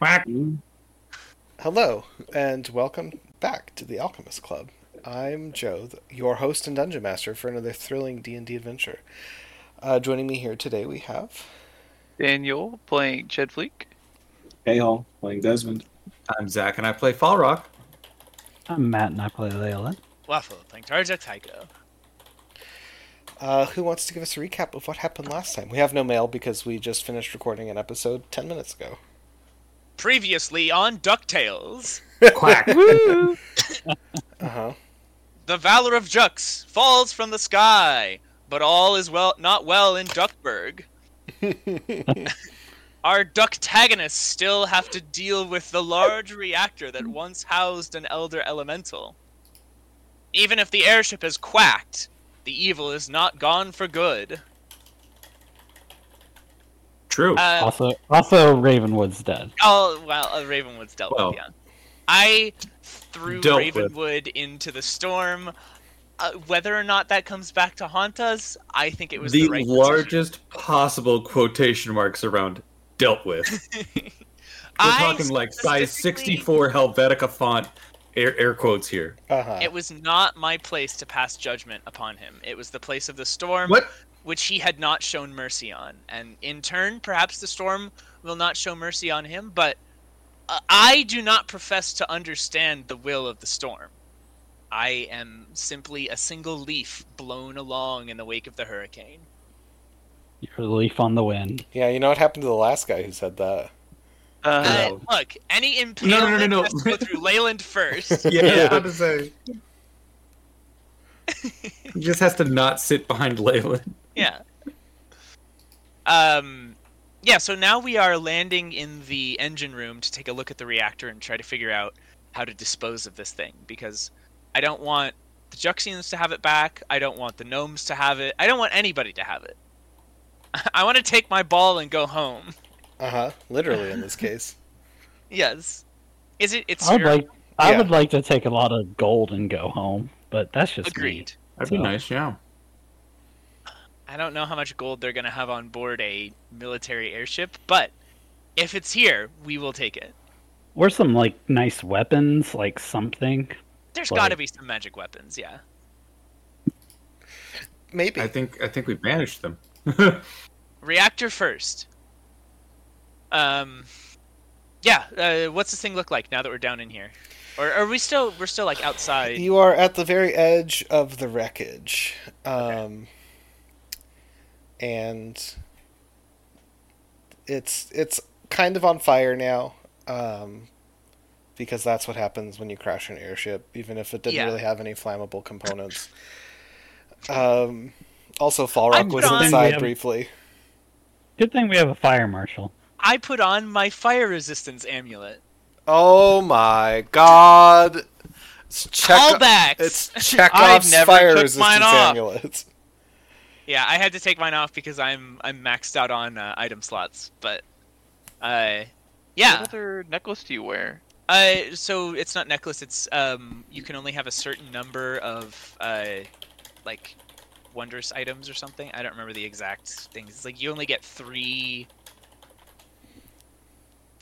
Quack. Hello, and welcome back to the Alchemist Club. I'm Joe, your host and dungeon master for another thrilling D&D adventure. Uh, joining me here today, we have Daniel playing Chedfleek. Hey Hall playing Desmond. I'm Zach, and I play Fall Rock. I'm Matt and I play Layla. Waffle playing Tarja Tycho. uh, who wants to give us a recap of what happened last time. We have no mail because we just finished recording an episode ten minutes ago. Previously on DuckTales, Quack. Uh huh. the valor of Jux falls from the sky, but all is well not well in Duckburg. Our Ducktagonists still have to deal with the large reactor that once housed an Elder Elemental. Even if the airship has quacked, the evil is not gone for good. True. Uh, Also, also Ravenwood's dead. Oh well, uh, Ravenwood's dealt Well, with. Yeah, I threw dealt with. Ravenwood into the storm. Uh, whether or not that comes back to haunt us, I think it was the, the right decision. largest possible quotation marks around dealt with. We're I talking like size 64 Helvetica font, air, air quotes here. Uh huh. It was not my place to pass judgment upon him. It was the place of the storm, What? Which he had not shown mercy on, and in turn, perhaps the storm will not show mercy on him. But uh, I do not profess to understand the will of the storm. I am simply a single leaf blown along in the wake of the hurricane. You're a leaf on the wind. Yeah, you know what happened to the last guy who said that? Uh, Uh, No. look, any no, no, no, no. has to go through Leyland first. Yeah, yeah. How to say? he just has to not sit behind Leyland. Yeah. Um, yeah. So now we are landing in the engine room to take a look at the reactor and try to figure out how to dispose of this thing because I don't want the Juxians to have it back. I don't want the gnomes to have it. I don't want anybody to have it. I want to take my ball and go home. Uh huh. Literally in this case. Yes. Is it? It's I would your- like I Yeah. would like to take a lot of gold and go home, but that's just me. agreed. That'd be nice, yeah. I don't know how much gold they're gonna have on board a military airship, but if it's here, we will take it. Or some like nice weapons, like something. There's Like- got to be some magic weapons, yeah. Maybe. I think I think we banished them. Reactor first. Um, yeah. Uh, what's this thing look like now that we're down in here? Or are we still? We're still like outside. You are at the very edge of the wreckage. Um, and it's it's kind of on fire now. Um, because that's what happens when you crash an airship, even if it didn't Yeah. really have any flammable components. Um, also, Fall I Rock was on- inside We have- briefly. Good thing we have a fire marshal. I put on my fire resistance amulet. Oh my god! It's Chekhov- Callbacks. It's Chekhov's never fire took resistance mine amulet. Yeah, I had to take mine off because I'm I'm maxed out on uh, item slots. But, uh, yeah. What other necklace do you wear? Uh, so it's not necklace. It's um, you can only have a certain number of uh, like wondrous items or something. I don't remember the exact things. It's like you only get three,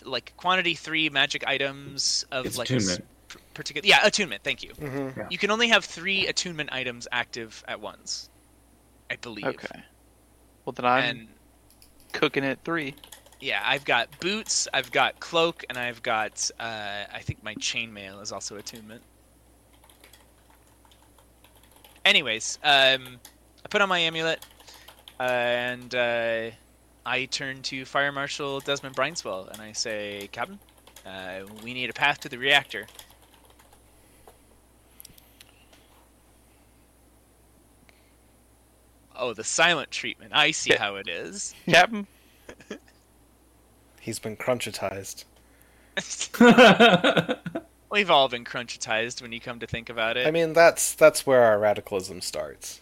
like quantity three magic items of It's like a s- attunement. p- particular. Yeah, attunement. Thank you. hmm You can only have three attunement items active at once. I believe. Okay. Well, then I'm And cooking at three. yeah, I've got boots, I've got cloak, and I've got uh, I think my chainmail is also attunement. Anyways, um, I put on my amulet, uh, and uh, I turn to Fire Marshal Desmond Brineswell, and I say, Captain, uh, we need a path to the reactor. Oh, the silent treatment. I see Yeah. how it is. Captain, He's been crunchitized. We've all been crunchitized when you come to think about it. I mean, that's that's where our radicalism starts.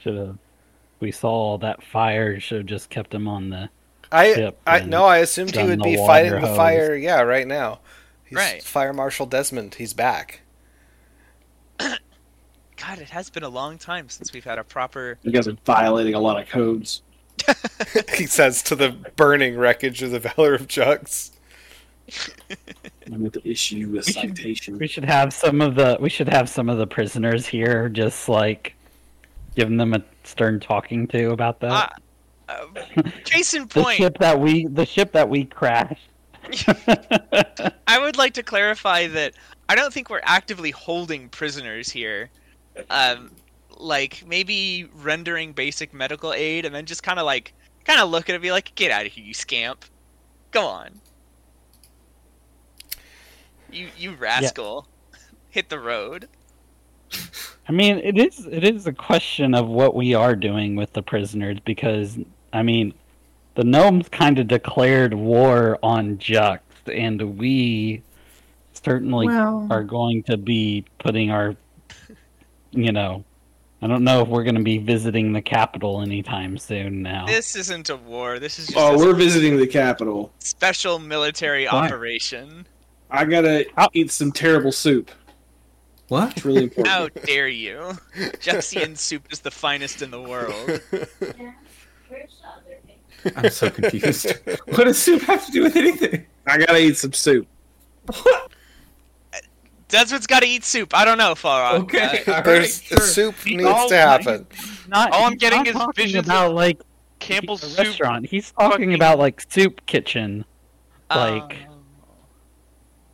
Should have. We saw that fire. Should have just kept him on the. I Ship I no, I assumed he would be water fighting the fire. Yeah, right now. He's Right. Fire Marshal Desmond. He's back. God, it has been a long time since we've had a proper. You guys are violating a lot of codes. he says to the burning wreckage of the Valor of Jux. I'm going to issue a We should- citation. We should have some of the we should have some of the prisoners here, just like giving them a stern talking to about that. Uh, uh, case in the ship that we the ship that we crashed. I would like to clarify that I don't think we're actively holding prisoners here. Um, like maybe rendering basic medical aid and then just kind of like kind of look at it and be like, "Get out of here, you scamp! Go on, you you rascal, hit the road." I mean, it is it is a question of what we are doing with the prisoners because I mean, the gnomes kind of declared war on Jux, and we certainly are going to be putting our, you know, I don't know if we're going to be visiting the capital anytime soon. Now, This isn't a war. This is just Oh, we're visiting the capital. special military Why? operation. I gotta How- eat some terrible soup. What? It's really important. How dare you? Juxian soup is the finest in the world. I'm so confused. what does soup have to do with anything? I gotta eat some soup. Desmond's got to eat soup. I don't know, Farah. Okay, Uh, all right, sure. the soup He- needs all- to happen. not, All I'm getting not is talking visions about like Campbell's soup. restaurant. He's talking fucking- about like soup kitchen. Like- um,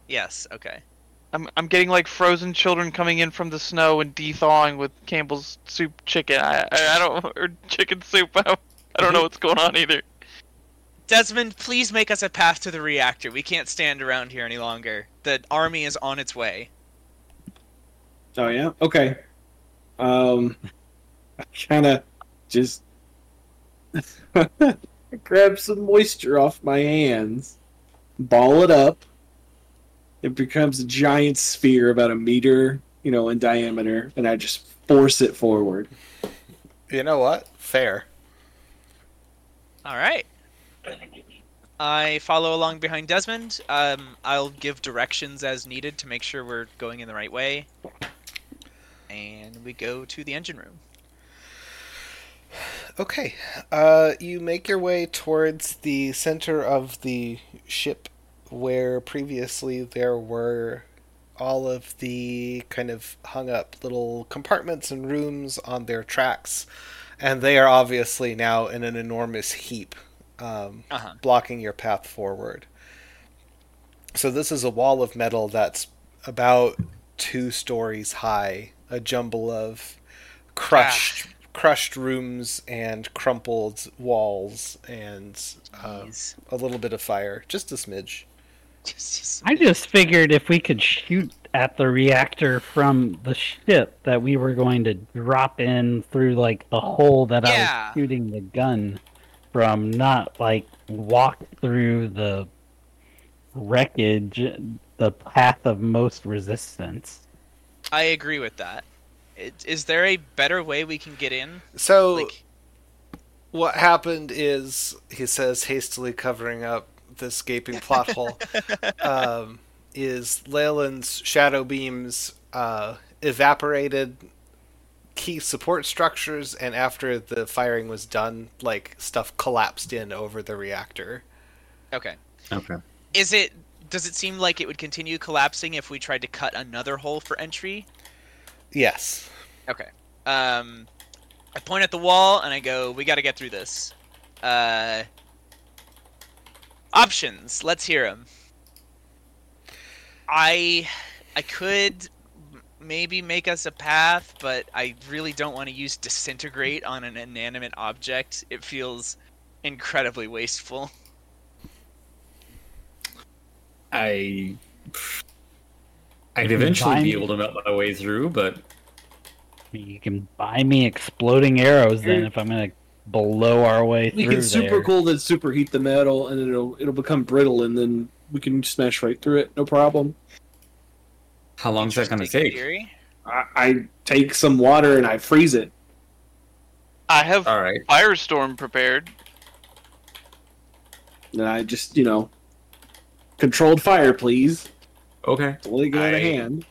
yes. Okay. I'm I'm getting like frozen children coming in from the snow and de-thawing with Campbell's soup chicken. I I, I don't or chicken soup. I I don't know what's going on either. Desmond, please make us a path to the reactor. We can't stand around here any longer. The army is on its way. Oh yeah. Okay. Um, I kind of just grab some moisture off my hands, ball it up. It becomes a giant sphere about a meter, you know, in diameter, and I just force it forward. You know what? Fair. All right. I follow along behind Desmond. Um, I'll give directions as needed to make sure we're going in the right way. And we go to the engine room. Okay. Uh, you make your way towards the center of the ship where previously there were all of the kind of hung up little compartments and rooms on their tracks. And they are obviously now in an enormous heap, um, Uh-huh. blocking your path forward. So, this is a wall of metal that's about two stories high, a jumble of crushed crushed rooms and crumpled walls and uh, a little bit of fire, just a smidge. Just- just- I just figured if we could shoot at the reactor from the ship, that we were going to drop in through like the hole that I was shooting the gun from, not like walk through the wreckage, the path of most resistance. I agree with that. Is there a better way we can get in? So, Like, what happened is, he says, hastily covering up this gaping plot hole, um, is Leyland's shadow beams uh, evaporated key support structures, and after the firing was done, like stuff collapsed in over the reactor. okay. Okay. Is it? Does it seem like it would continue collapsing if we tried to cut another hole for entry? Yes. Okay. Um, I point at the wall and I go, "We got to get through this." Uh, options. Let's hear them. I, I could m- maybe make us a path, but I really don't want to use disintegrate on an inanimate object. It feels incredibly wasteful. I. I'd eventually be able to melt my way through, but You can buy me exploding arrows then if I'm gonna blow our way We through We can super there. cool that superheat the metal, and it'll it'll become brittle, and then we can smash right through it, no problem. How long is that going to take? theory. I, I take some water and I freeze it. I have All right. Firestorm prepared. And I just, you know, controlled fire, please. Okay. Don't let it get out of hand.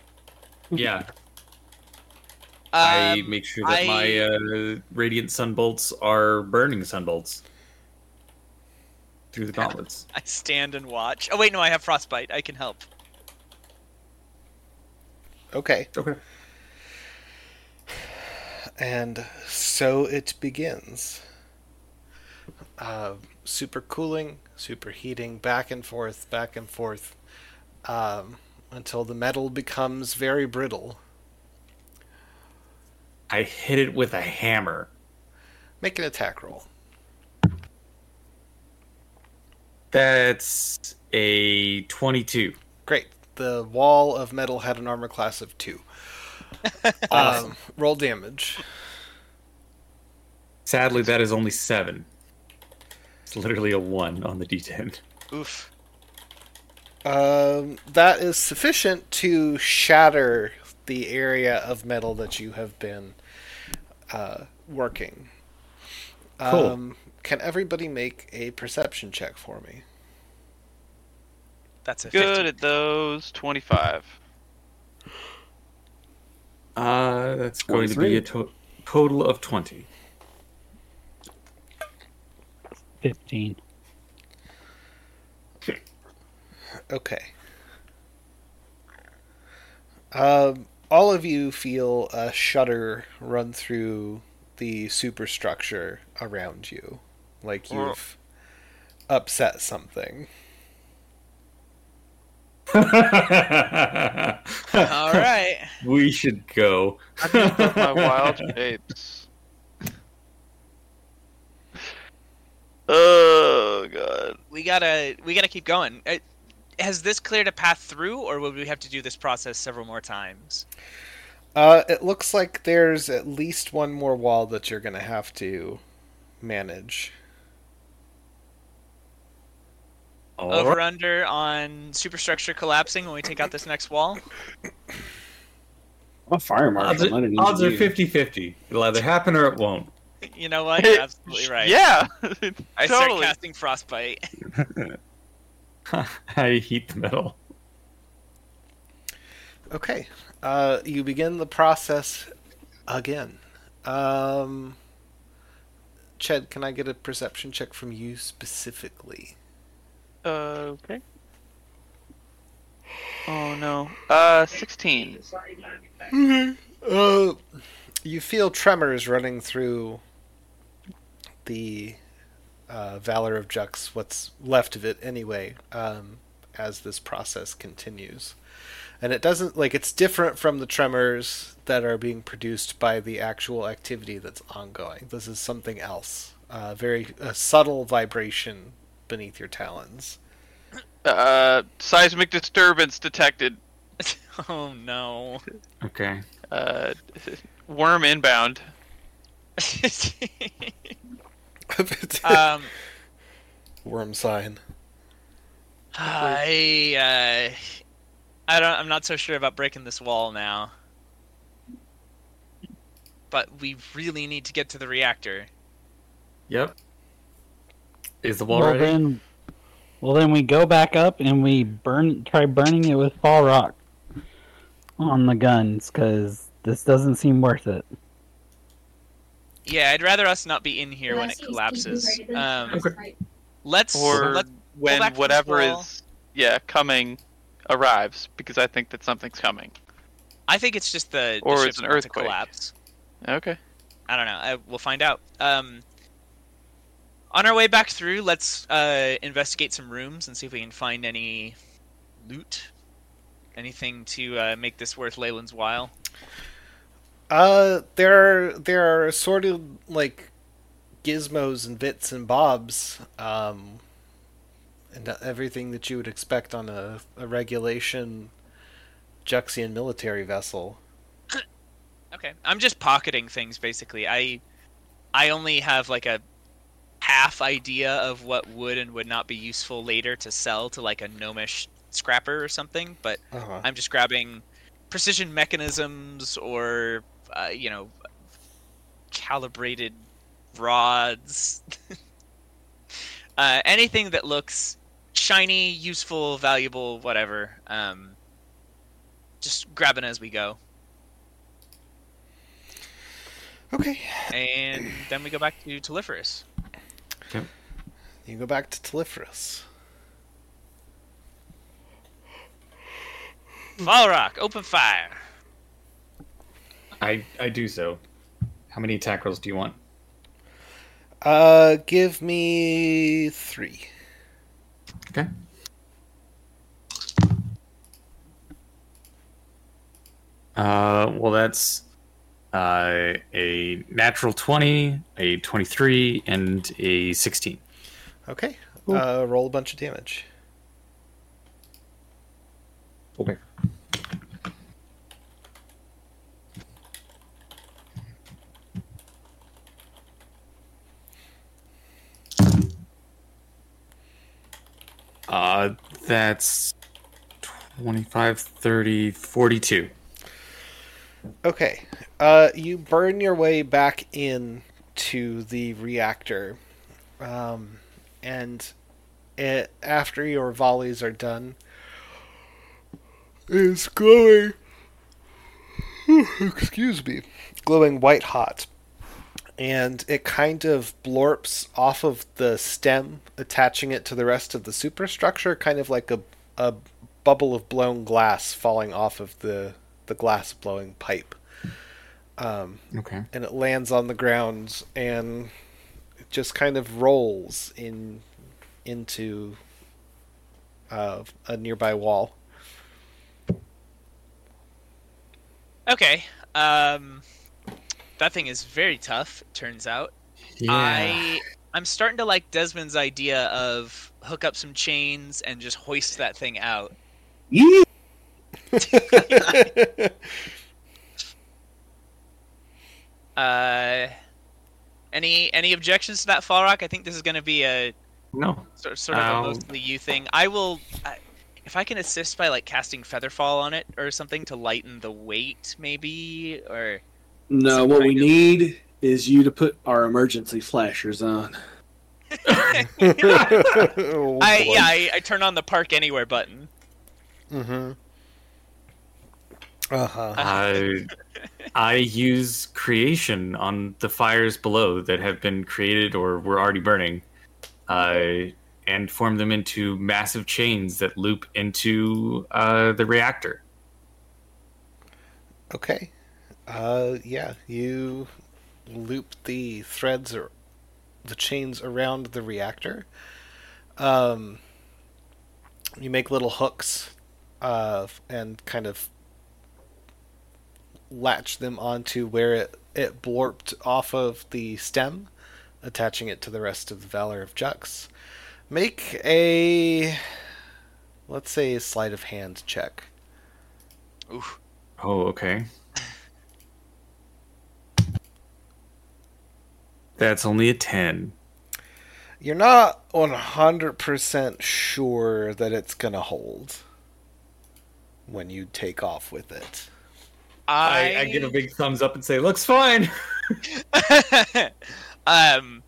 Yeah. I Um, make sure that I- my uh, radiant sunbolts are burning sunbolts. through the gauntlets. I stand and watch. Oh wait, no, I have frostbite. I can help. Okay. Okay. And so it begins. Uh, super cooling, super heating, back and forth, back and forth, um, until the metal becomes very brittle. I hit it with a hammer. Make an attack roll. That's a 22. Great. The wall of metal had an armor class of two. Awesome. Um, roll damage. Sadly, that is only seven. It's literally a one on the d10. Oof. Um, that is sufficient to shatter the area of metal that you have been uh, working. Cool. Um, can everybody make a perception check for me? That's a Good 50. at those. Twenty-five. Uh, that's going to be a to- total of 20. Fifteen. Okay. Um, all of you feel a shudder run through the superstructure around you, like you've upset something. All right. We should go. my wild shapes. Oh god. We gotta we gotta keep going. Uh, has this cleared a path through, or will we have to do this process several more times? Uh, it looks like there's at least one more wall that you're gonna have to manage. All Over right. under on superstructure collapsing when we take out this next wall. I'm a fire Odds, marshal, not an odds are engineer. 50 50. It'll either happen or it won't. You know what? You're absolutely right. Yeah. I start casting frostbite. I heat the metal. Okay. Uh, you begin the process again. Um, Ched, can I get a perception check from you specifically? Uh, okay. Oh no. Uh, sixteen. Uh, you feel tremors running through the uh, Valor of Jux, what's left of it anyway, um, as this process continues. And it doesn't, like, it's different from the tremors that are being produced by the actual activity that's ongoing. This is something else. Uh, very a subtle vibration beneath your talons. Uh, seismic disturbance detected. oh no. Okay. Uh, worm inbound. um, Worm sign. I uh, I don't. I'm not so sure about breaking this wall now. But we really need to get to the reactor. Yep. Is the wall well ready? then, well then we go back up and we burn. Try burning it with fall rock on the guns because this doesn't seem worth it. Yeah, I'd rather us not be in here when it collapses. Um, let's Or let's when back to this whatever is yeah coming arrives because I think that something's coming. I think it's just the, the Or ship's it's an about earthquake. collapse. Okay. I don't know. I, we'll find out. Um, on our way back through, let's uh, investigate some rooms and see if we can find any loot, anything to uh, make this worth Leyland's while. Uh, there are, there are sort of like gizmos and bits and bobs, um, and everything that you would expect on a, a regulation Juxian military vessel. Okay, I'm just pocketing things basically. I I only have like a half idea of what would and would not be useful later to sell to like a gnomish scrapper or something, but Uh-huh. I'm just grabbing precision mechanisms or uh, you know calibrated rods. uh, anything that looks shiny, useful, valuable, whatever. Um, just grabbing as we go, Okay. and then we go back to Teliferous. You go back to Teliferous. Valrock, open fire. I I do so. How many attack rolls do you want? Uh, give me three. Okay. Uh, well, that's uh, a natural 20, a 23, and a 16. Okay. Uh, roll a bunch of damage. Okay. Uh, that's 25, 30, 42. Okay. Uh, you burn your way back in to the reactor, um, and it, after your volleys are done, is glowing. Excuse me, glowing white hot, and it kind of blorps off of the stem, attaching it to the rest of the superstructure, kind of like a a bubble of blown glass falling off of the the glass blowing pipe. Um, Okay. and it lands on the ground and it just kind of rolls in into uh, a nearby wall. Okay. Um, that thing is very tough. it Turns out. I I'm starting to like Desmond's idea of hook up some chains and just hoist that thing out. Yeah. Uh, any any objections to that, Falrock? I think this is going to be a No. sort sort of a Um, mostly you thing. I will. I, if I can assist by like casting Featherfall on it or something to lighten the weight, maybe, or No, what we of- need is you to put our emergency flashers on. oh, I yeah, I, I turn on the Park Anywhere button. Mm-hmm. Uh-huh. I I use creation on the fires below that have been created or were already burning, uh, and form them into massive chains that loop into uh, the reactor. Okay. Uh, yeah, you loop the threads or the chains around the reactor. Um, you make little hooks, uh, and kind of latch them onto where it, it blorped off of the stem, attaching it to the rest of the Valor of Jux. Make a, let's say, a sleight of hand check. Ooh, Oh, okay. That's only a ten. You're not 100% sure that it's going to hold when you take off with it. I, I give a big thumbs up and say, "Looks fine." um,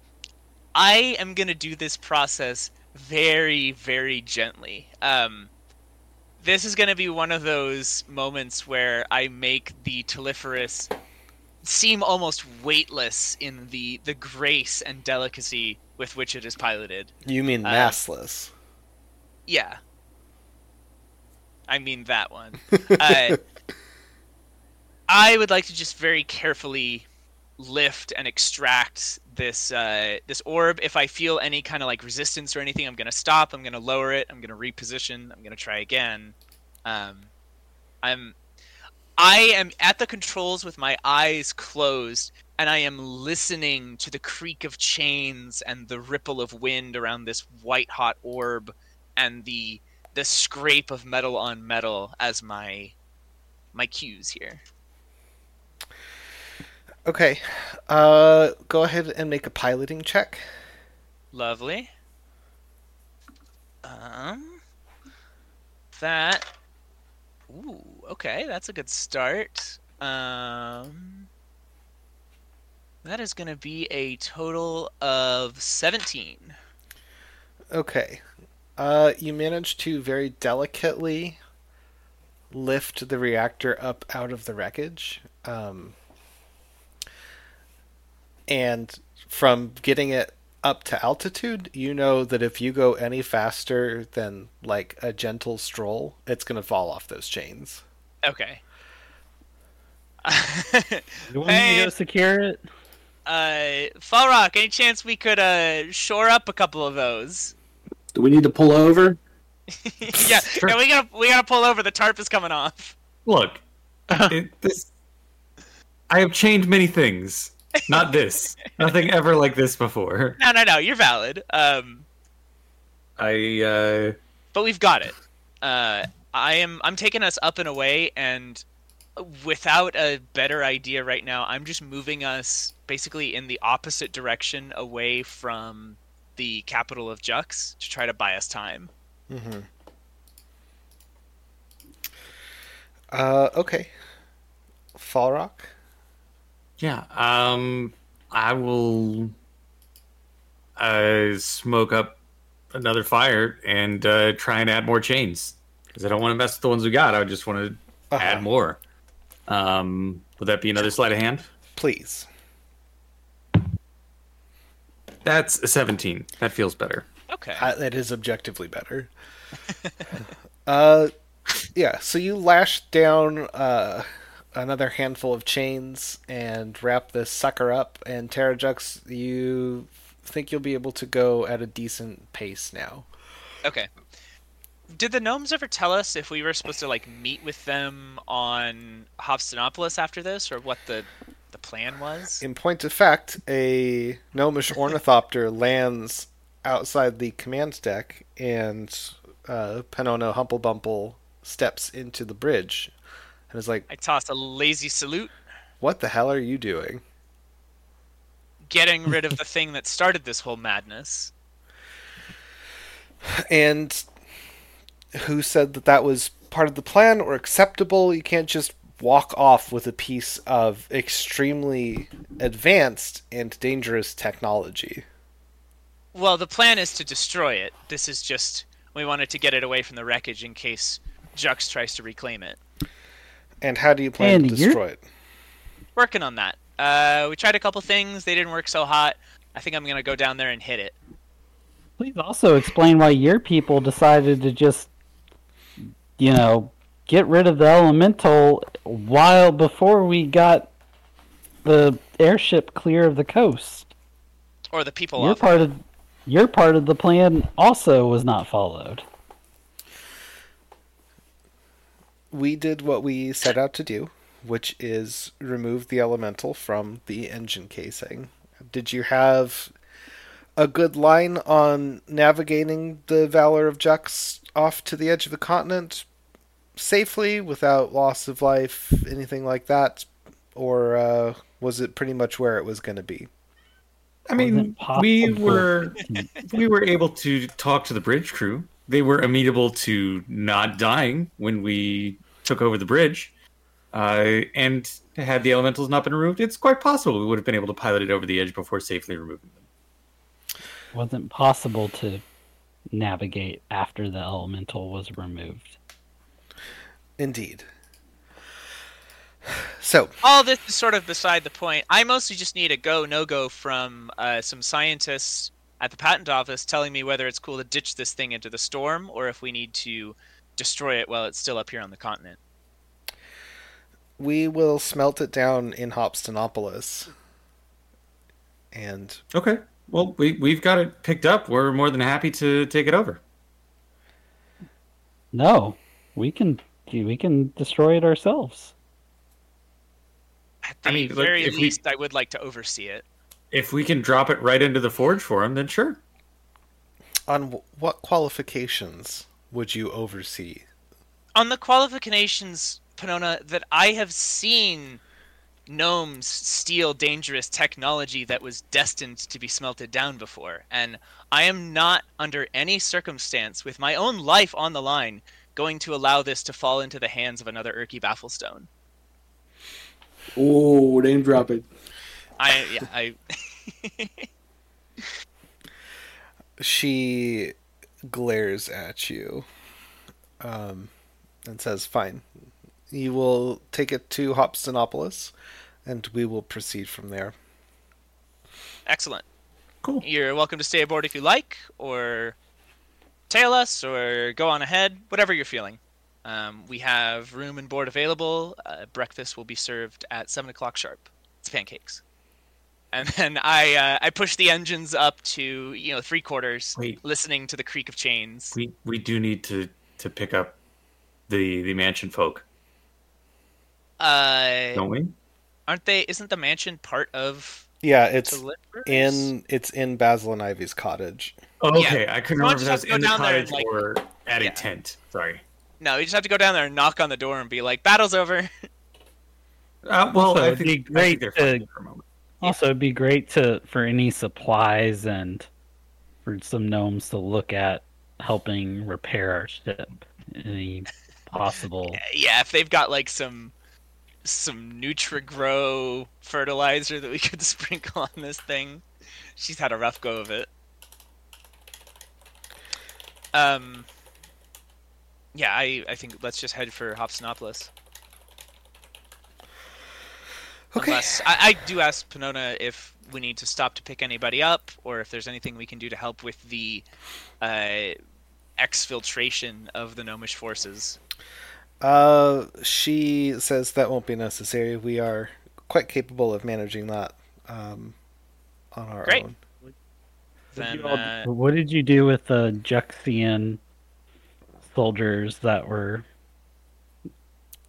I am gonna do this process very, very gently. Um, this is gonna be one of those moments where I make the Teliferous seem almost weightless in the the grace and delicacy with which it is piloted. You mean Uh, massless. Yeah. I mean that one. uh, I would like to just very carefully lift and extract this uh, this orb. If I feel any kind of like resistance or anything, I'm gonna stop. I'm gonna lower it. I'm gonna reposition. I'm gonna try again. Um, I'm I am at the controls with my eyes closed, and I am listening to the creak of chains and the ripple of wind around this white hot orb, and the the scrape of metal on metal as my my cues here. Okay. Uh, go ahead and make a piloting check. Lovely. Um, that. Ooh, okay, that's a good start. Um, that is going to be a total of seventeen. Okay. Uh, you manage to very delicately lift the reactor up out of the wreckage. Um, and from getting it up to altitude, you know that if you go any faster than like a gentle stroll, it's going to fall off those chains. Okay. You want me to go secure it? uh, Fall Rock, any chance we could uh shore up a couple of those? Do we need to pull over? yeah, yeah, we gotta we gotta pull over. The tarp is coming off. Look, it, this. I have chained many things. Not this. Nothing ever like this before. No, no, no. You're valid. Um, I uh but we've got it. Uh, I am I'm taking us up and away, and without a better idea right now, I'm just moving us basically in the opposite direction away from the capital of Jux to try to buy us time. Mm-hmm. Uh, okay. Fall Rock. Yeah, um I will uh smoke up another fire and uh try and add more chains because I don't want to mess with the ones we got. I just want to Uh-huh. add more. Um would that be another sleight of hand? Please. That's a 17. That feels better. Okay. Uh, that is objectively better. uh, yeah. So you lash down uh, another handful of chains and wrap this sucker up, and Terrajux, you think you'll be able to go at a decent pace now. Okay. Did the gnomes ever tell us if we were supposed to like meet with them on Hobstonopolis after this, or what the the plan was? In point of fact, a gnomish ornithopter lands outside the command deck, and uh, Panona Humplebumple steps into the bridge and is like, I tossed a lazy salute, "What the hell are you doing?" getting rid of the thing that started this whole madness. And who said that that was part of the plan or acceptable? You can't just walk off with a piece of extremely advanced and dangerous technology. Well, the plan is to destroy it. This is just we wanted to get it away from the wreckage in case Jux tries to reclaim it. And how do you plan Andy, to you're- destroy it? Working on that. Uh, we tried a couple things. They didn't work so hot. I think I'm gonna go down there and hit it. Please also explain why your people decided to just, you know, get rid of the elemental while before we got the airship clear of the coast. Or the people Your off. part of your part of the plan also was not followed. We did what we set out to do, which is remove the elemental from the engine casing. Did you have a good line on navigating the Valor of Jux off to the edge of the continent safely without loss of life, anything like that? Or uh, was it pretty much where it was going to be? I mean, we were we were able to talk to the bridge crew. They were amenable to not dying when we took over the bridge. Uh, and had the elementals not been removed, it's quite possible we would have been able to pilot it over the edge before safely removing them. It wasn't possible to navigate after the elemental was removed. Indeed. So, All this is sort of beside the point. I mostly just need a go no go from uh, some scientists at the patent office telling me whether it's cool to ditch this thing into the storm or if we need to destroy it while it's still up here on the continent. we will smelt it down in Hobstonopolis. And Okay. Well, we we've got it picked up. We're more than happy to take it over. No, we can we can destroy it ourselves. At the I mean, look, very we- least, I would like to oversee it. If we can drop it right into the forge for him, then sure. on wh- what qualifications would you oversee? On the qualifications, Panona, that I have seen gnomes steal dangerous technology that was destined to be smelted down before, and I am not under any circumstance, with my own life on the line, going to allow this to fall into the hands of another Urky Bafflestone. Oh, name drop it. I yeah I She glares at you um, and says, Fine. You will take it to Hobstonopolis, and we will proceed from there. excellent. Cool. You're welcome to stay aboard if you like, or tail us, or go on ahead, whatever you're feeling. Um, we have room and board available. Uh, breakfast will be served at seven o'clock sharp. It's pancakes, and then I uh, I push the engines up to you know three quarters, Wait. listening to the creak of chains. We we do need to to pick up the the mansion folk, Uh, don't we? aren't they? Isn't the mansion part of Yeah, it's Delivers? in it's in Basil and Ivy's cottage. Oh, okay. I couldn't Someone remember if just that has was to go in the down there and, cottage like- or at Yeah. a tent. Sorry. No, you just have to go down there and knock on the door and be like, "Battle's over." Uh, well, Also, I it'd think, be I think great they're to- fine for a moment. Also, it'd be great to for any supplies and for some gnomes to look at helping repair our ship. Any possible? yeah, if they've got like some some Nutrigrow fertilizer that we could sprinkle on this thing. She's had a rough go of it. Um Yeah, I, I think let's just head for Hobstonopolis. Okay. Unless I, I do ask Panona if we need to stop to pick anybody up, or if there's anything we can do to help with the uh, exfiltration of the gnomish forces. Uh, she says that won't be necessary. We are quite capable of managing that um, on our Great. own. Then, uh, what did you do with the Juxian soldiers that were?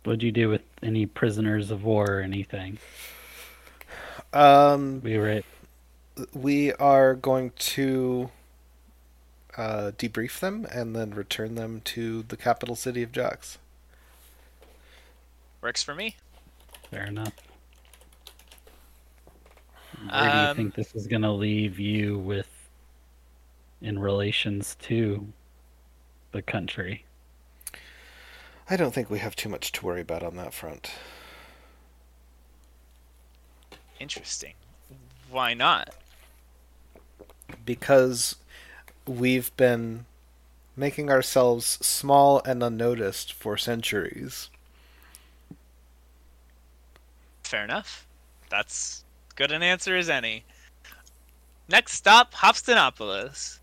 What did you do with any prisoners of war or anything? Um, We were at we are going to uh, debrief them and then return them to the capital city of Jax. works for me. fair enough. Where do you Um, think this is going to leave you with in relations to the country? I don't think we have too much to worry about on that front. Interesting. Why not? because we've been making ourselves small and unnoticed for centuries. Fair enough. That's good an answer as any. Next stop, Hobstonopolis.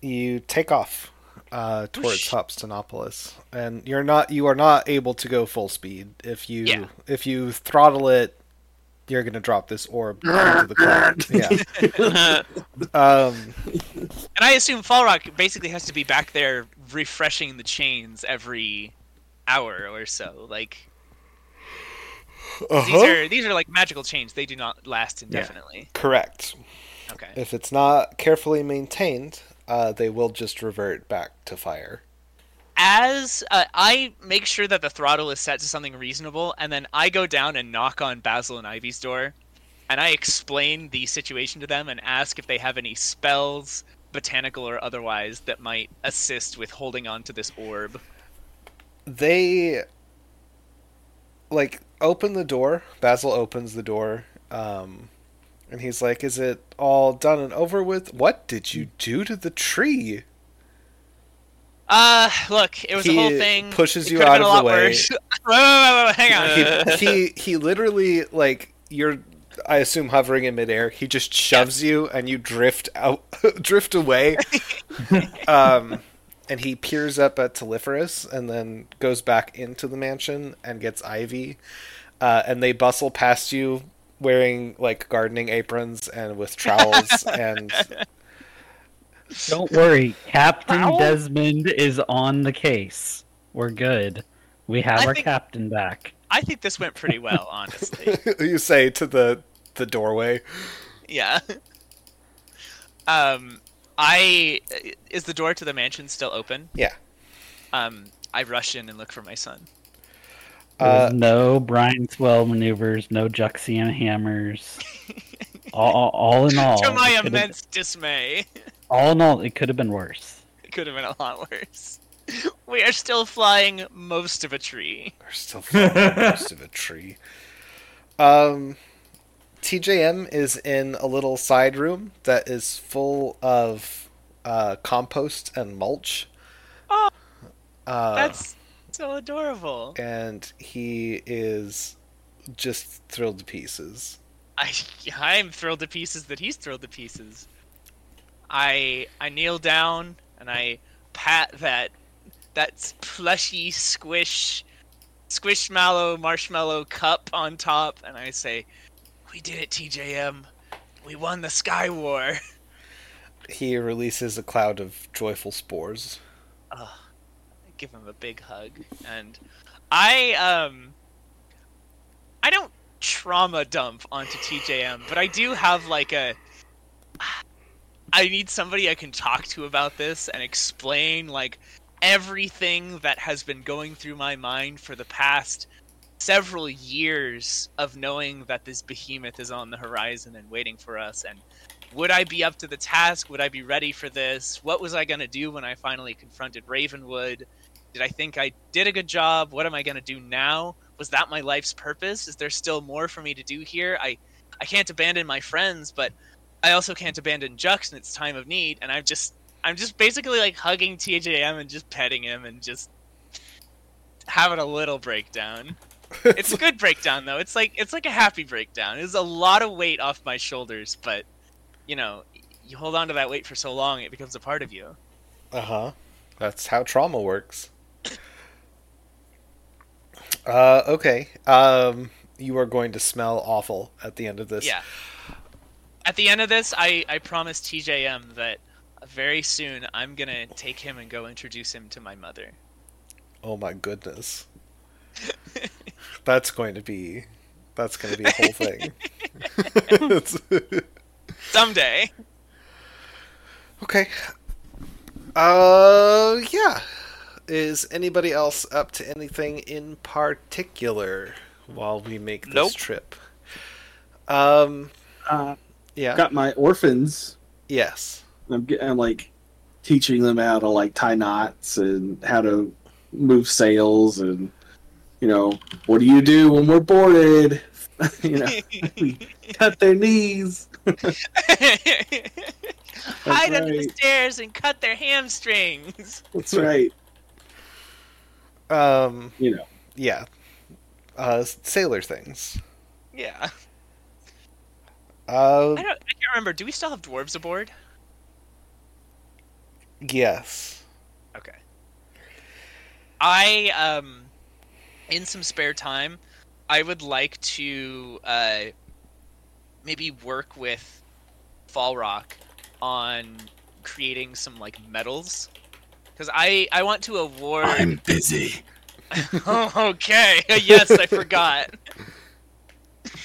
You take off uh, towards Whoosh. Hobstonopolis, and you're not you are not able to go full speed. If you Yeah. if you throttle it, you're gonna drop this orb into the cloud. Yeah. and Um, I assume Falrock basically has to be back there refreshing the chains every hour or so. Like these uh-huh. are these are like magical chains. They do not last indefinitely. correct. Okay. If it's not carefully maintained, uh, they will just revert back to fire. As uh, I make sure that the throttle is set to something reasonable, and then I go down and knock on Basil and Ivy's door, and I explain the situation to them and ask if they have any spells, botanical or otherwise, that might assist with holding on to this orb. they like open the door basil opens the door um and he's like is it all done and over with what did you do to the tree Uh, look, it was He a whole thing. pushes It you out of the way. worse. wait, wait, wait, wait, wait, hang on. he, he he literally like you're i assume hovering in midair he just shoves you and you drift out drift away um and he peers up at Teliferous and then goes back into the mansion and gets Ivy. Uh, and they bustle past you wearing like gardening aprons and with trowels and Don't worry, Captain Ow. Desmond is on the case. We're good. We have I our think- captain back. I think this went pretty well, honestly. you say to the the doorway. yeah. Um, I is the door to the mansion still open? Yeah. Um, I rush in and look for my son. Uh, no Brineswell maneuvers, no Juxian hammers. all, all, all in all, to my immense dismay, all in all, it could have been worse. it could have been a lot worse. We are still flying most of a tree. We're still flying most of a tree. Um, TJM is in a little side room that is full of uh, compost and mulch. Oh, Uh, That's so adorable. and he is just thrilled to pieces. I I'm thrilled to pieces that he's thrilled to pieces. I I kneel down and I pat that that plushy squish squishmallow marshmallow cup on top and I say, "We did it, TJM. We won the Sky War." He releases a cloud of joyful spores. Ugh. Give him a big hug and I um I don't trauma dump onto TJM, but I do have like a I need somebody I can talk to about this and explain like everything that has been going through my mind for the past several years of knowing that this behemoth is on the horizon and waiting for us and would I be up to the task? Would I be ready for this? What was I going to do when I finally confronted Ravenwood? Did I think I did a good job? What am I going to do now? Was that my life's purpose? Is there still more for me to do here? I I can't abandon my friends, but I also can't abandon Jux in its time of need, and I'm just I'm just basically like hugging TJM and just petting him and just having a little breakdown. It's a good breakdown though. It's like it's like a happy breakdown. It's a lot of weight off my shoulders, but you know, you hold on to that weight for so long, it becomes a part of you. Uh huh. That's how trauma works. Uh, okay. Um, you are going to smell awful at the end of this. Yeah. At the end of this, I I promise TJM that very soon I'm gonna take him and go introduce him to my mother. Oh my goodness. that's going to be. That's going to be a whole thing. Someday. okay. Uh, yeah. Is anybody else up to anything in particular while we make this Nope. trip? Um, Uh, yeah. got my orphans. yes. I'm, I'm like teaching them how to like tie knots and how to move sails and you know what do you do when we're boarded? you know, we cut their knees. Hide under the stairs and cut their hamstrings. That's right. Um, You know, yeah. Uh, sailor things. Yeah. Uh, I don't. I can't remember. Do we still have dwarves aboard? yes. Okay. I um, in some spare time, I would like to uh, maybe work with Fall Rock on creating some like medals, because I I want to award. I'm busy. oh, okay. Yes, I forgot.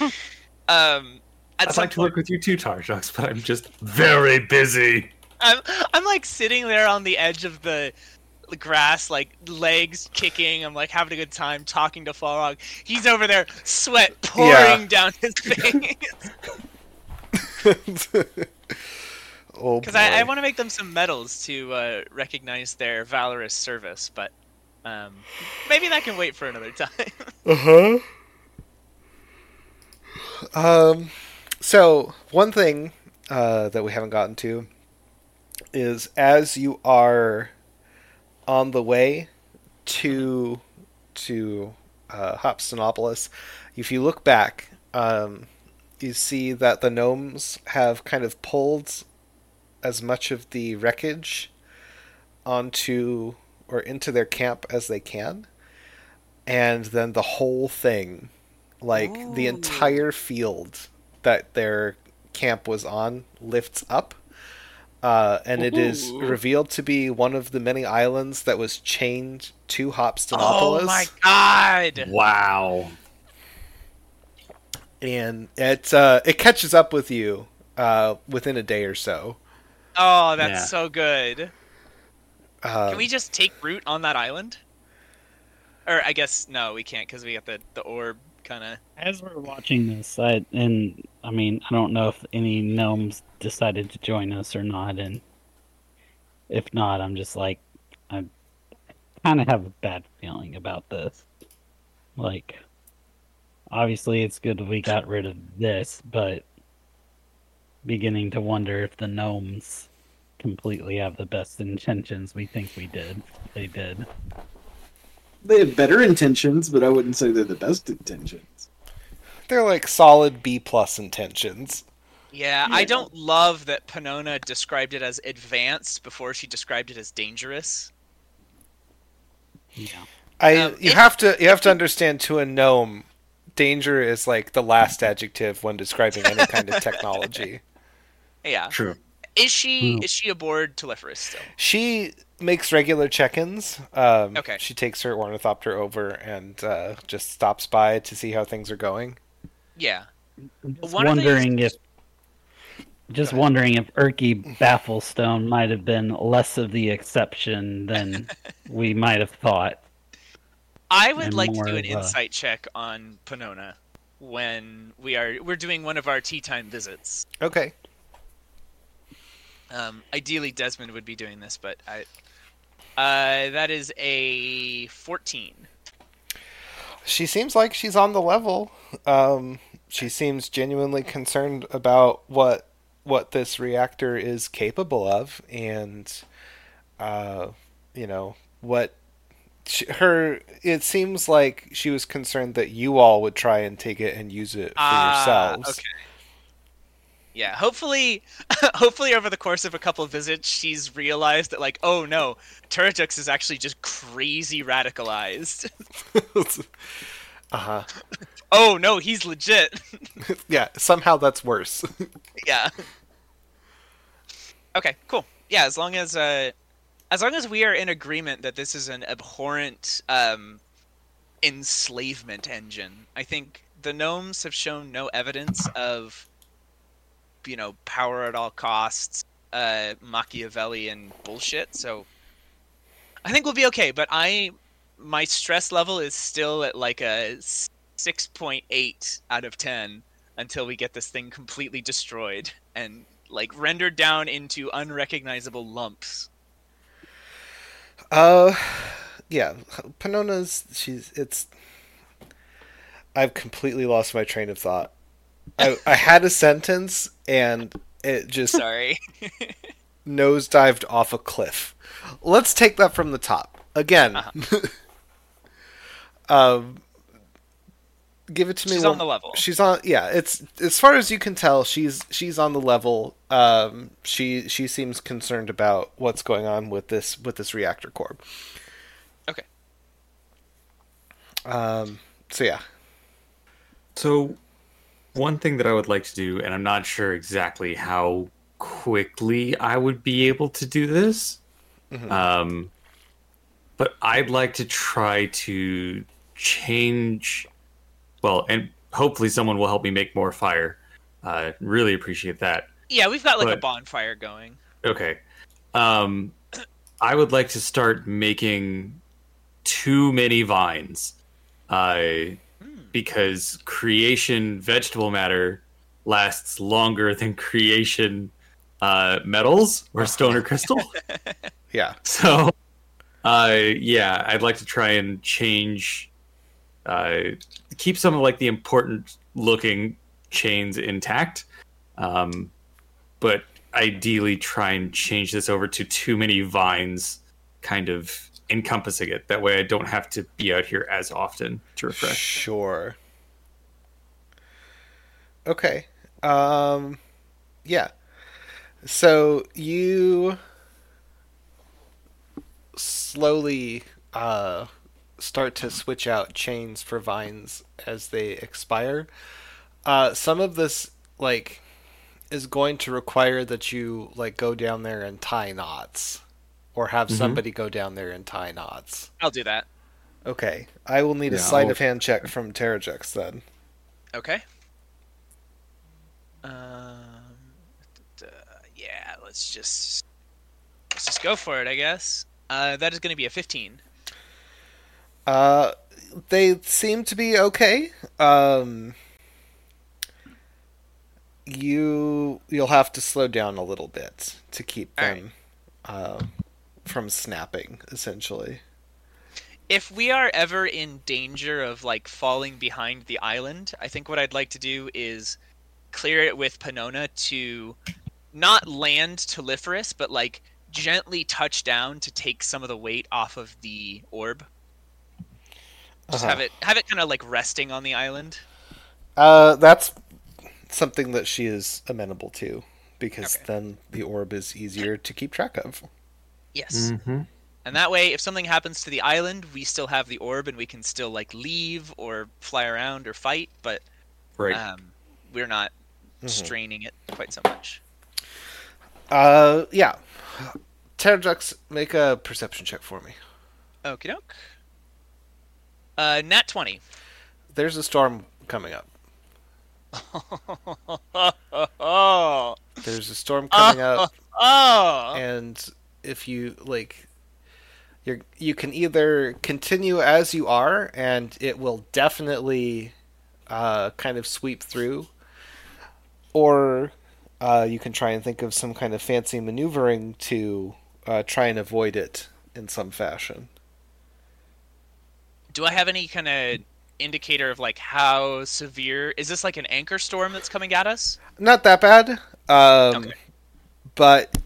um, I'd some like to work with you too, Tarjux, but I'm just very busy. I'm I'm like sitting there on the edge of the the grass, like legs kicking. I'm like having a good time talking to Falrog. He's over there, sweat pouring Yeah. down his face. Oh, Because I, I want to make them some medals to uh, recognize their valorous service, but um, maybe that can wait for another time. Uh huh. Um, so one thing uh, that we haven't gotten to is as you are on the way to to uh, Hobstonopolis, if you look back, um, you see that the gnomes have kind of pulled as much of the wreckage onto or into their camp as they can and then the whole thing like the entire field that their camp was on lifts up uh, and it is revealed to be one of the many islands that was chained to oh Hobstonopolis. my god! Wow. and it uh, it catches up with you uh, within a day or so. Oh, that's Yeah. so good. Uh, Can we just take root on that island? Or I guess no, we can't because we got the the orb kind of. As we're watching this, I and I mean, I don't know if any gnomes decided to join us or not, and if not, I'm just like, I kind of have a bad feeling about this. Like, obviously, it's good we got rid of this, but beginning to wonder if the gnomes completely have the best intentions we think we did. They did. they have better intentions, but I wouldn't say they're the best intentions. they're like solid B plus intentions. Yeah, I don't love that Panona described it as advanced before she described it as dangerous. Yeah. I Um, you if- have to you have to understand to a gnome, danger is like the last adjective when describing any kind of technology. Yeah. True. Is she Hmm. is she aboard Teliferous still? She makes regular check-ins. Um, Okay. She takes her ornithopter over and uh, just stops by to see how things are going. Yeah. I'm just One of these- wondering if just wondering if Erky Bafflestone might have been less of the exception than we might have thought. I would And like to do an of a- insight check on Panona when we are we're doing one of our tea time visits. Okay. Um, ideally, Desmond would be doing this, but I. Uh, that is a fourteen. She seems like she's on the level. Um, she seems genuinely concerned about what what this reactor is capable of, and uh, you know what she, her. It seems like she was concerned that you all would try and take it and use it for Ah, yourselves. Okay. Yeah, hopefully, hopefully over the course of a couple of visits, she's realized that like, oh no, Turritux is actually just crazy radicalized. uh huh. oh no, he's legit. Yeah. Somehow that's worse. yeah. Okay, cool. Yeah, as long as uh, as long as we are in agreement that this is an abhorrent um, enslavement engine, I think the gnomes have shown no evidence of, you know, power at all costs, uh, Machiavellian bullshit. So, I think we'll be okay. But I, my stress level is still at like a six point eight out of ten until we get this thing completely destroyed and like rendered down into unrecognizable lumps. Uh, yeah. Panona's. She's. It's. I've completely lost my train of thought. I, I had a sentence and it just Sorry. nosedived off a cliff. Let's take that from the top again. um, give it to me. She's one- on the level. She's on. Yeah, it's as far as you can tell, she's she's on the level. Um, she she seems concerned about what's going on with this with this reactor core. Okay. Um. So yeah. So, one thing that I would like to do, and I'm not sure exactly how quickly I would be able to do this, Mhm. um, but I'd like to try to change. Well, and hopefully someone will help me make more fire. Uh, really appreciate that. Yeah, we've got like a bonfire going. Okay. Um, I would like to start making too many vines. Uh, because creation vegetable matter lasts longer than creation uh, metals or stone or crystal. Yeah. So, uh, yeah, I'd like to try and change, uh, keep some of like the important looking chains intact, um, but ideally try and change this over to too many vines, kind of encompassing it. That way, I don't have to be out here as often to refresh. Sure. Okay. Um yeah. So you slowly uh start to switch out chains for vines as they expire. Uh some of this like is going to require that you like go down there and tie knots or have Mhm. somebody go down there and tie knots. I'll do that. Okay. I will need a Yeah, sleight I'll- of hand check from Terrajux then. Okay. Um. d- yeah, let's just let's just go for it. I guess. Uh, that is going to be a fifteen. Uh, they seem to be okay. Um, you you'll have to slow down a little bit to keep All them um, from snapping. Essentially, If we are ever in danger of like falling behind the island, I think what I'd like to do is clear it with Panona to not land Teliferous, but like gently touch down to take some of the weight off of the orb. Just Uh-huh. have it have it kind of like resting on the island. Uh, that's something that she is amenable to, because Okay. then the orb is easier to keep track of. Yes. Mm-hmm. And that way, if something happens to the island, we still have the orb and we can still like leave or fly around or fight, but Right. um, we're not Mhm. straining it quite so much. Uh, yeah. Terrajux, make a perception check for me. Okie doke. Uh, nat 20. There's a storm coming up. oh, There's a storm coming up, oh. and if you like, you you can either continue as you are, and it will definitely uh, kind of sweep through, or uh, you can try and think of some kind of fancy maneuvering to uh, try and avoid it in some fashion. Do I have any kind of indicator of like how severe is this like an anchor storm that's coming at us? Not that bad, um, Okay. but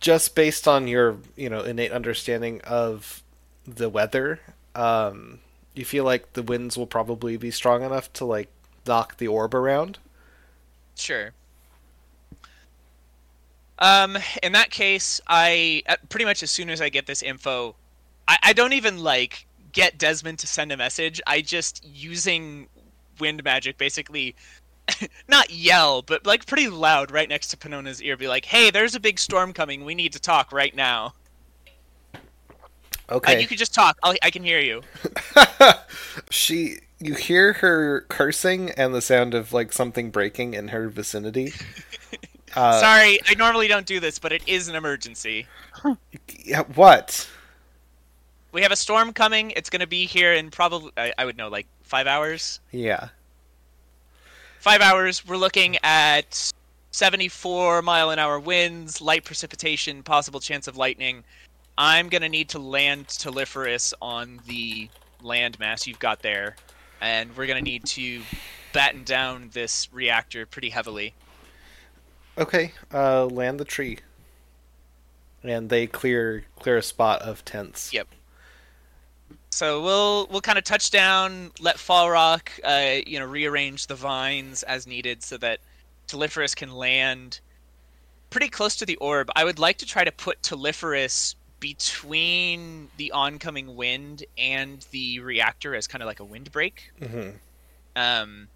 just based on your you know innate understanding of the weather, um, you feel like the winds will probably be strong enough to like knock the orb around. Sure. Um, in that case, I uh, pretty much as soon as I get this info, I, I don't even like get Desmond to send a message. I just using wind magic basically not yell, but like pretty loud right next to Panona's ear, be like, "Hey, there's a big storm coming. We need to talk right now." Uh, Okay. you can just talk. I'll, I can hear you. she you hear her cursing and the sound of like something breaking in her vicinity. Uh, Sorry, I normally don't do this, but it is an emergency. yeah, what? We have a storm coming. It's going to be here in probably I, I would know like 5 hours. Yeah. 5 hours. We're looking at 74 mile an hour winds, light precipitation, possible chance of lightning. I'm going to need to land Teliferous on the landmass you've got there, and we're going to need to batten down this reactor pretty heavily. Okay. Uh, land the tree. And they clear clear a spot of tents. Yep. So we'll we'll kind of touch down, let Falrock, uh, you know, rearrange the vines as needed so that Teliferous can land pretty close to the orb. I would like to try to put Teliferous between the oncoming wind and the reactor as kind of like a windbreak. hmm Um,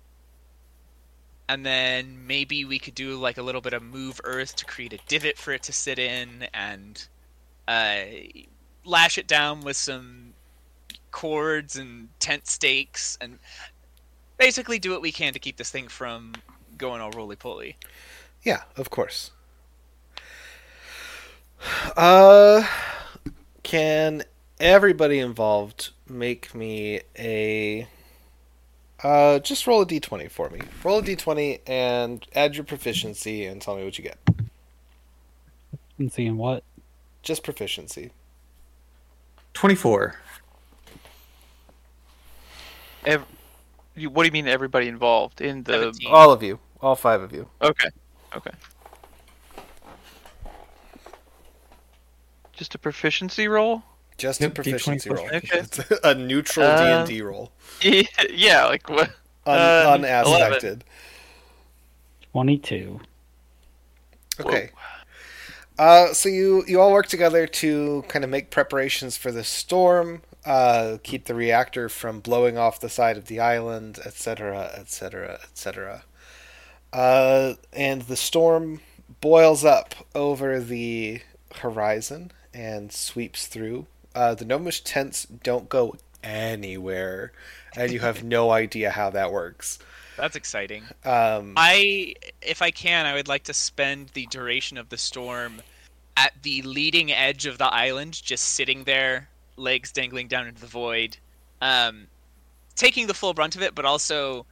and then maybe we could do like a little bit of move Earth to create a divot for it to sit in, and uh, lash it down with some cords and tent stakes, and basically do what we can to keep this thing from going all roly poly. Yeah, of course. Uh, can everybody involved make me a uh just roll a d20 for me. Roll a d20 and add your proficiency and tell me what you get. And seeing what? Just proficiency. 24. Ev- what do you mean everybody involved in the? 17. All of you, all five of you. Okay, okay. Just a proficiency roll? Just Yep, a proficiency D20 roll. Okay. It's a neutral Um, D&D roll. yeah, like what? Un- um, unaspected. 22. Okay. Uh, so you you all work together to kind of make preparations for the storm, uh, keep the reactor from blowing off the side of the island, etc., etc., etc. Uh, and the storm boils up over the horizon and sweeps through. Uh, the gnomish tents don't go anywhere, and you have no idea how that works. That's exciting. Um, I, if I can, I would like to spend the duration of the storm at the leading edge of the island, just sitting there, legs dangling down into the void, um, taking the full brunt of it, but also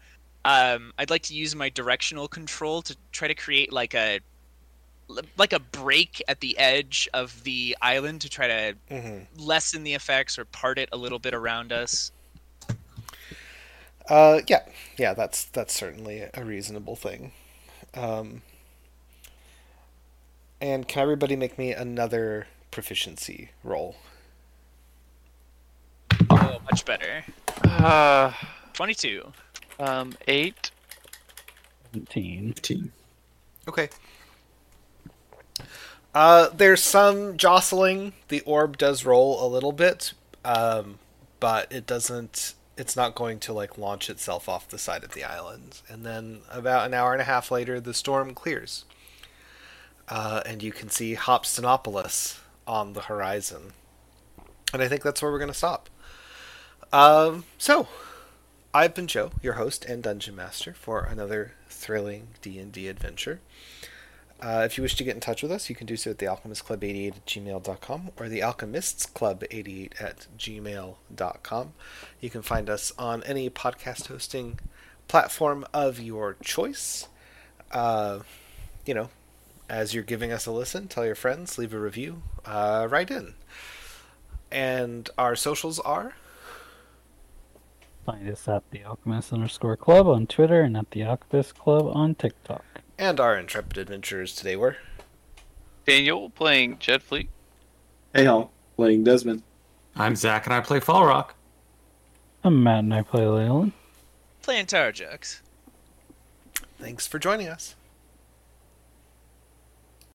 um, I'd like to use my directional control to try to create like a like a break at the edge of the island to try to mhm. lessen the effects or part it a little bit around us. Uh, yeah, yeah, that's that's certainly a reasonable thing. Um, and can everybody make me another proficiency roll? Much better. Uh, Twenty-two. um, eight. Seventeen. 15. Okay. Uh, there's some jostling. The orb does roll a little bit, um, but it doesn't. It's not going to like launch itself off the side of the island. And then about an hour and a half later, the storm clears, uh, and you can see Hobstonopolis on the horizon. And I think that's where we're going to stop. Um, so, I've been Joe, your host and dungeon master, for another thrilling D and D adventure. Uh, if you wish to get in touch with us, you can do so at thealchemistclub88 at gmail.com or thealchemistsclub88 at gmail.com. You can find us on any podcast hosting platform of your choice. Uh, you know, as you're giving us a listen, tell your friends, leave a review, uh, write in. And our socials are Find us at the Alchemist underscore Club on Twitter and at the Alchemist Club on TikTok. and our intrepid adventurers today were Daniel playing Jetfleet. Hey, all. Playing Desmond. I'm Zach and I play Fall Rock. I'm Matt and I play Leyland. Playing Tower Jokes. thanks for joining us.